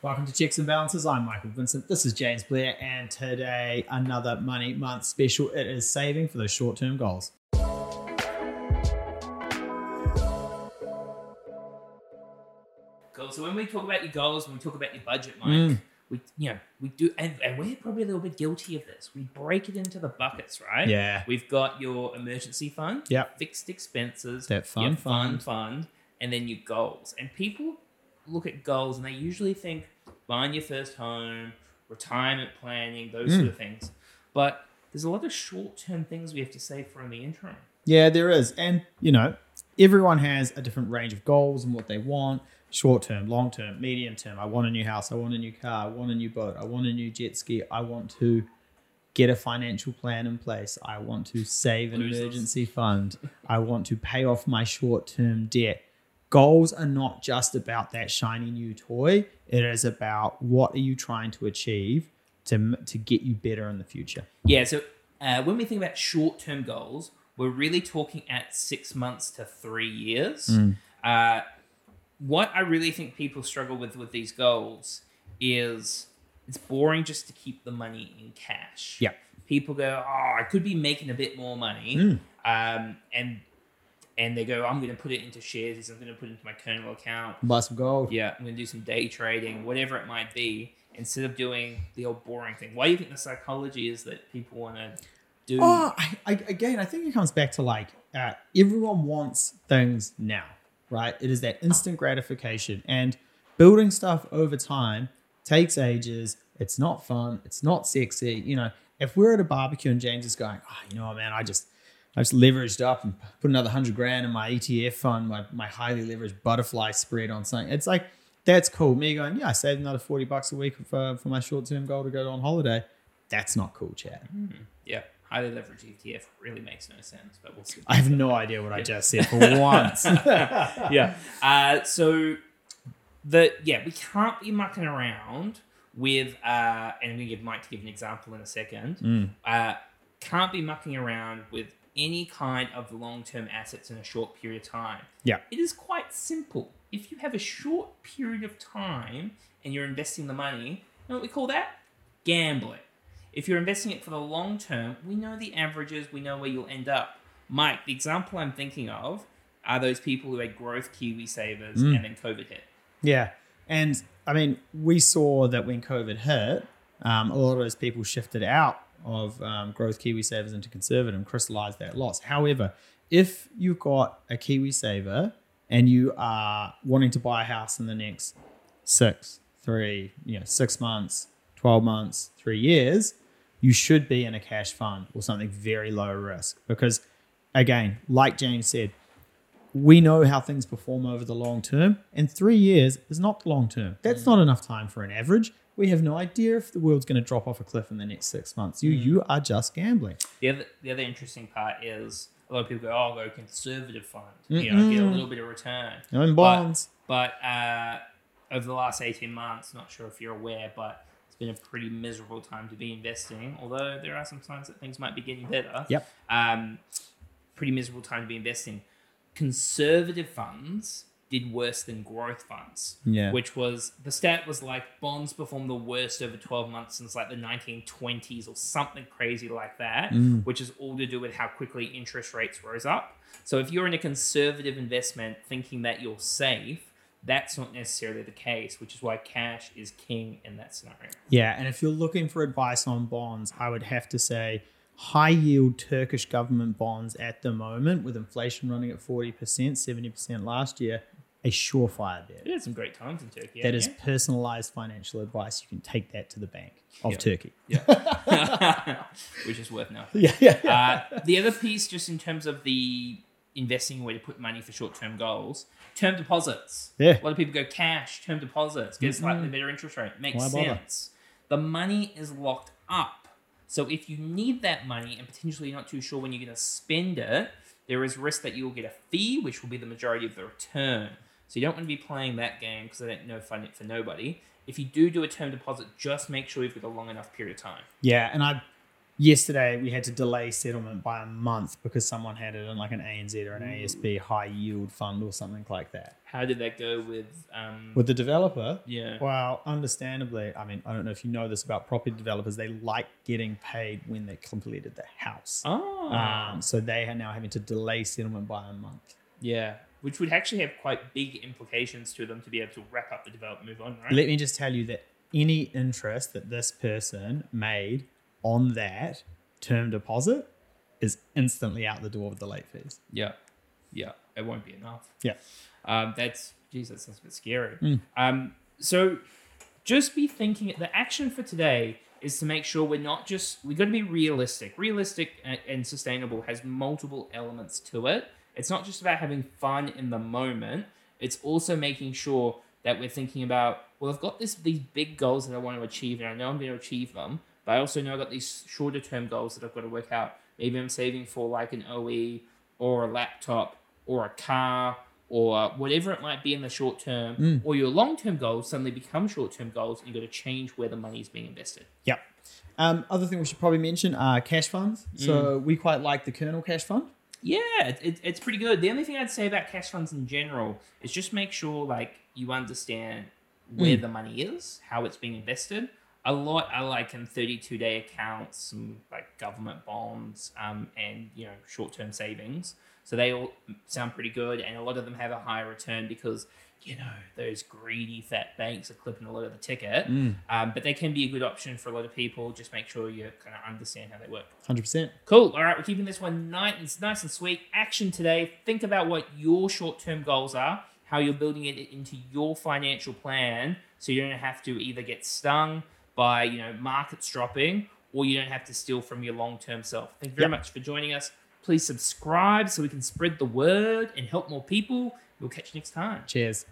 Welcome to Checks and Balances. I'm Michael Vincent. This is James Blair, and today another Money Month special. It is saving for those short term goals. Cool. So when we talk about your goals, when we talk about your budget, Mike, Mm. we you know we do, and, and we're probably a little bit guilty of this. We break it into the buckets, right? Yeah. We've got your emergency fund, Yep. fixed expenses, That your fun fun fund. fund, and then your goals. And people look at goals and they usually think buying your first home, retirement planning, those Mm. sort of things. But there's a lot of short term things we have to save for in the interim. Yeah, there is. And, you know, everyone has a different range of goals and what they want short term, long term, medium term. I want a new house. I want a new car. I want a new boat. I want a new jet ski. I want to get a financial plan in place. I want to save an Losers. emergency fund. I want to pay off my short term debt. Goals are not just about that shiny new toy. It is about what are you trying to achieve to, to get you better in the future. Yeah, so uh, when we think about short term goals, we're really talking at six months to three years. Mm. Uh, what I really think people struggle with with these goals is it's boring just to keep the money in cash. Yeah. People go, oh, I could be making a bit more money, Mm. um, and and they go, I'm going to put it into shares. I'm going to put it into my Kernel account. Buy some gold. Yeah, I'm going to do some day trading, whatever it might be, instead of doing the old boring thing. Why do you think the psychology is that people want to do? Oh, I, I, again, I think it comes back to like uh, everyone wants things now, right? It is that instant gratification, and building stuff over time takes ages. It's not fun. It's not sexy. You know, if we're at a barbecue and James is going, oh, you know what, man, I just, I just leveraged up and put another hundred grand in my ETF fund, my, my highly leveraged butterfly spread on something. It's like that's cool. Me going, yeah, I saved another forty bucks a week for for my short term goal to go on holiday. That's not cool, Chad. Yeah, highly leveraged ETF really makes no sense, but we'll see. I have no idea what I just said for once. yeah. Uh, so the yeah, we can't be mucking around with uh, and I'm gonna give Mike to give an example in a second. Mm. Uh, can't be mucking around with any kind of long-term assets in a short period of time. Yeah. It is quite simple. If you have a short period of time and you're investing the money, you know what we call that? Gambling. If you're investing it for the long term, we know the averages, we know where you'll end up. Mike, the example I'm thinking of are those people who had growth KiwiSavers Mm. and then COVID hit. Yeah. And I mean, we saw that when COVID hit, um, a lot of those people shifted out of um, growth KiwiSavers into conservative and crystallized that loss. However, if you've got a KiwiSaver and you are wanting to buy a house in the next six, three, you know, six months, 12 months, three years, you should be in a cash fund or something very low risk. Because again, like James said, we know how things perform over the long term, and three years is not the long term. That's not enough time for an average. We have no idea if the world's going to drop off a cliff in the next six months. You you are just gambling. The other, the other interesting part is a lot of people go, oh, I'll go conservative fund, you know, get a little bit of return. In bonds. But uh, over the last 18 months, not sure if you're aware, but it's been a pretty miserable time to be investing, although there are some signs that things might be getting better. Yep. Um, pretty miserable time to be investing. Conservative funds did worse than growth funds. Yeah. Which was the stat was like bonds performed the worst over 12 months since like the 1920s or something crazy like that, Mm. which is all to do with how quickly interest rates rose up. So if you're in a conservative investment thinking that you're safe, that's not necessarily the case, which is why cash is king in that scenario. Yeah, and if you're looking for advice on bonds, I would have to say high yield Turkish government bonds at the moment, with inflation running at 40%, 70% last year, a surefire bet. We had some great times in Turkey. That is haven't you? personalized financial advice. You can take that to the bank of Yeah. Turkey. which is worth nothing. Yeah, yeah, yeah. Uh, the other piece, just in terms of the investing where to put money for short term goals, term deposits. Yeah. A lot of people go cash, term deposits, get a slightly better interest rate. Makes Why bother? sense. The money is locked up. So if you need that money and potentially you're not too sure when you're going to spend it, there is risk that you will get a fee, which will be the majority of the return. So you don't want to be playing that game because I don't know fun it for nobody. If you do do a term deposit, just make sure you've got a long enough period of time. Yeah, and I yesterday we had to delay settlement by a month because someone had it in like an ANZ or an ASB high yield fund or something like that. How did that go with? Um, With the developer, yeah. well, understandably, I mean, I don't know if you know this about property developers, they like getting paid when they completed the house. Oh. Um, so they are now having to delay settlement by a month. Yeah. Which would actually have quite big implications to them to be able to wrap up the development, move on, right? Let me just tell you that any interest that this person made on that term deposit is instantly out the door with the late fees. Yeah, yeah, it won't be enough. Yeah. Um, that's geez, that sounds a bit scary. Mm. Um, so just be thinking. The action for today is to make sure we're not just we've got to be realistic. Realistic and, and sustainable has multiple elements to it. It's not just about having fun in the moment. It's also making sure that we're thinking about well, I've got this these big goals that I want to achieve, and I know I'm going to achieve them. But I also know I've got these shorter term goals that I've got to work out. Maybe I'm saving for like an OE or a laptop or a car or whatever it might be in the short term, Mm. or your long term goals suddenly become short term goals, and you've got to change where the money is being invested. Yep. Um, other thing we should probably mention are cash funds. So we quite like the Kernel Cash Fund. Yeah, it, it, it's pretty good. The only thing I'd say about cash funds in general is just make sure like you understand where the money is, how it's being invested. A lot are like in 32 day accounts, some like government bonds, um, and you know short term savings. So they all sound pretty good, and a lot of them have a higher return because you know those greedy fat banks are clipping a lot of the ticket. Um, but they can be a good option for a lot of people. Just make sure you kind of understand how they work. 100%. Cool. All right, we're keeping this one nice, nice and sweet. Action today. Think about what your short-term goals are, how you're building it into your financial plan, so you don't have to either get stung by you know markets dropping, or you don't have to steal from your long-term self. Thank you very Yep. much for joining us. Please subscribe so we can spread the word and help more people. We'll catch you next time. Cheers.